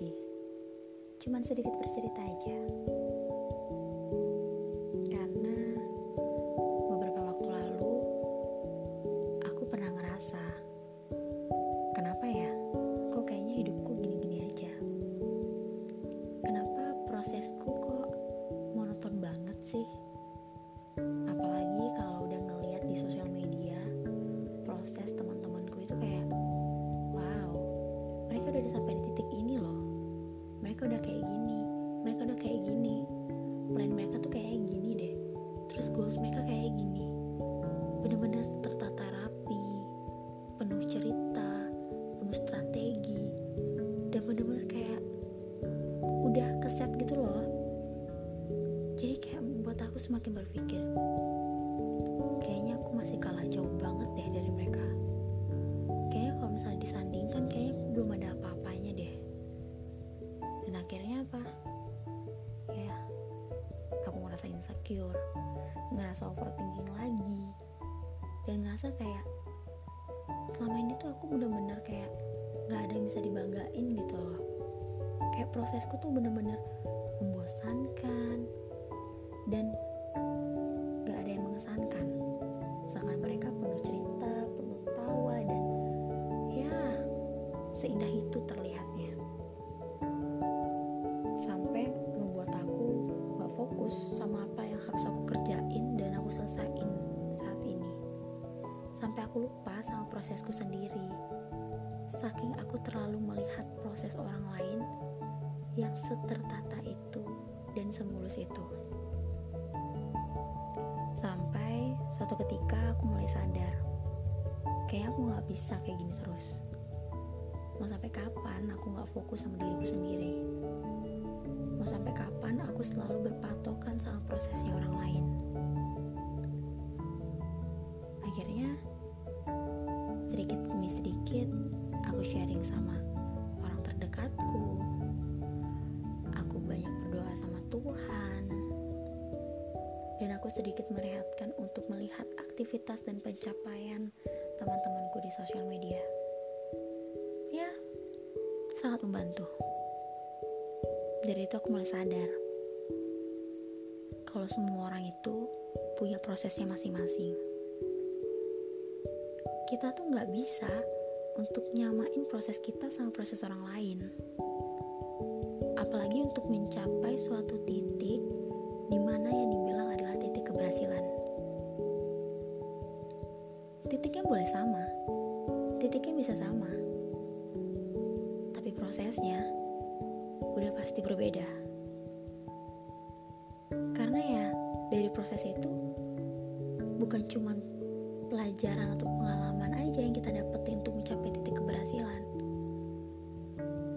Sih, cuman sedikit bercerita aja. Karena beberapa waktu lalu aku pernah ngerasa, kenapa ya, kok kayaknya hidupku gini-gini aja. Kenapa prosesku kok monoton banget sih? Apalagi kalau udah ngeliat di sosial media, proses teman-temanku itu kayak, wow, mereka udah sampai semakin berpikir, kayaknya aku masih kalah jauh banget deh dari mereka. Kayaknya kalau misalnya disandingkan, kayaknya belum ada apa-apanya deh. Dan akhirnya apa? Ya, aku ngerasa insecure, ngerasa overthinking lagi, dan ngerasa kayak selama ini tuh aku bener-bener kayak gak ada yang bisa dibanggain gitu loh. Kayak prosesku tuh bener-bener membosankan dan yang mengesankan. Sedangkan mereka penuh cerita, penuh tawa dan ya seindah itu terlihatnya. Sampai membuat aku gak fokus sama apa yang harus aku kerjain dan aku selesain saat ini. Sampai aku lupa sama prosesku sendiri. Saking aku terlalu melihat proses orang lain yang setertata itu dan semulus itu. Suatu ketika aku mulai sadar, kayak aku gak bisa kayak gini terus. Mau sampai kapan aku gak fokus sama diriku sendiri? Mau sampai kapan aku selalu berpatokan sama prosesnya orang lain? Akhirnya, sedikit demi sedikit, aku sharing sama orang terdekatku. Aku banyak berdoa sama Tuhan. Dan aku sedikit merehatkan untuk aktivitas dan pencapaian teman-temanku di sosial media. Ya, sangat membantu. Dari itu aku mulai sadar kalau semua orang itu punya prosesnya masing-masing. Kita tuh nggak bisa untuk nyamain proses kita sama proses orang lain. Apalagi untuk mencapai suatu titik di mana yang dibilang adalah titik keberhasilan. Titiknya boleh sama, titiknya bisa sama, tapi prosesnya udah pasti berbeda. Karena ya dari proses itu bukan cuma pelajaran atau pengalaman aja yang kita dapetin untuk mencapai titik keberhasilan,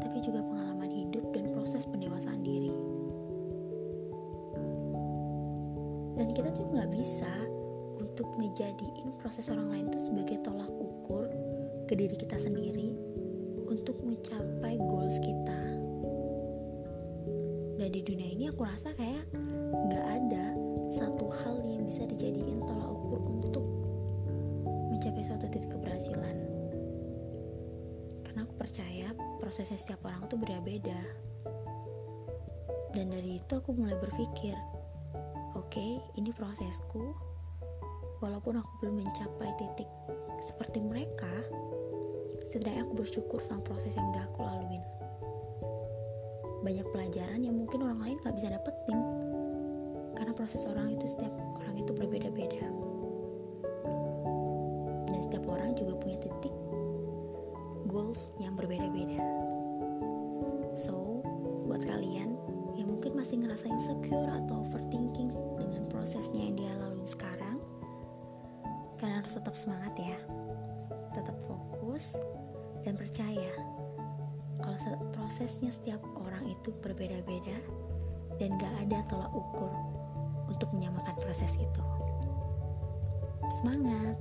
tapi juga pengalaman hidup dan proses pendewasaan diri. Dan kita tuh nggak bisa untuk ngejadiin proses orang lain itu sebagai tolak ukur ke diri kita sendiri untuk mencapai goals kita. Dan di dunia ini aku rasa kayak nggak ada satu hal yang bisa dijadiin tolak ukur untuk mencapai suatu titik keberhasilan. Karena aku percaya prosesnya setiap orang itu berbeda. Dan dari itu aku mulai berpikir, oke, okay, ini prosesku. Walaupun aku belum mencapai titik seperti mereka, setidaknya aku bersyukur sama proses yang udah aku laluin. Banyak pelajaran yang mungkin orang lain gak bisa dapetin, karena proses orang itu setiap orang itu berbeda-beda. Dan setiap orang juga punya titik goals yang berbeda-beda. So, buat kalian yang mungkin masih ngerasa insecure atau overthinking dengan prosesnya yang dia lalui sekarang, kalian harus tetap semangat ya. Tetap fokus dan percaya kalau prosesnya setiap orang itu berbeda-beda dan gak ada tolak ukur untuk menyamakan proses itu. Semangat!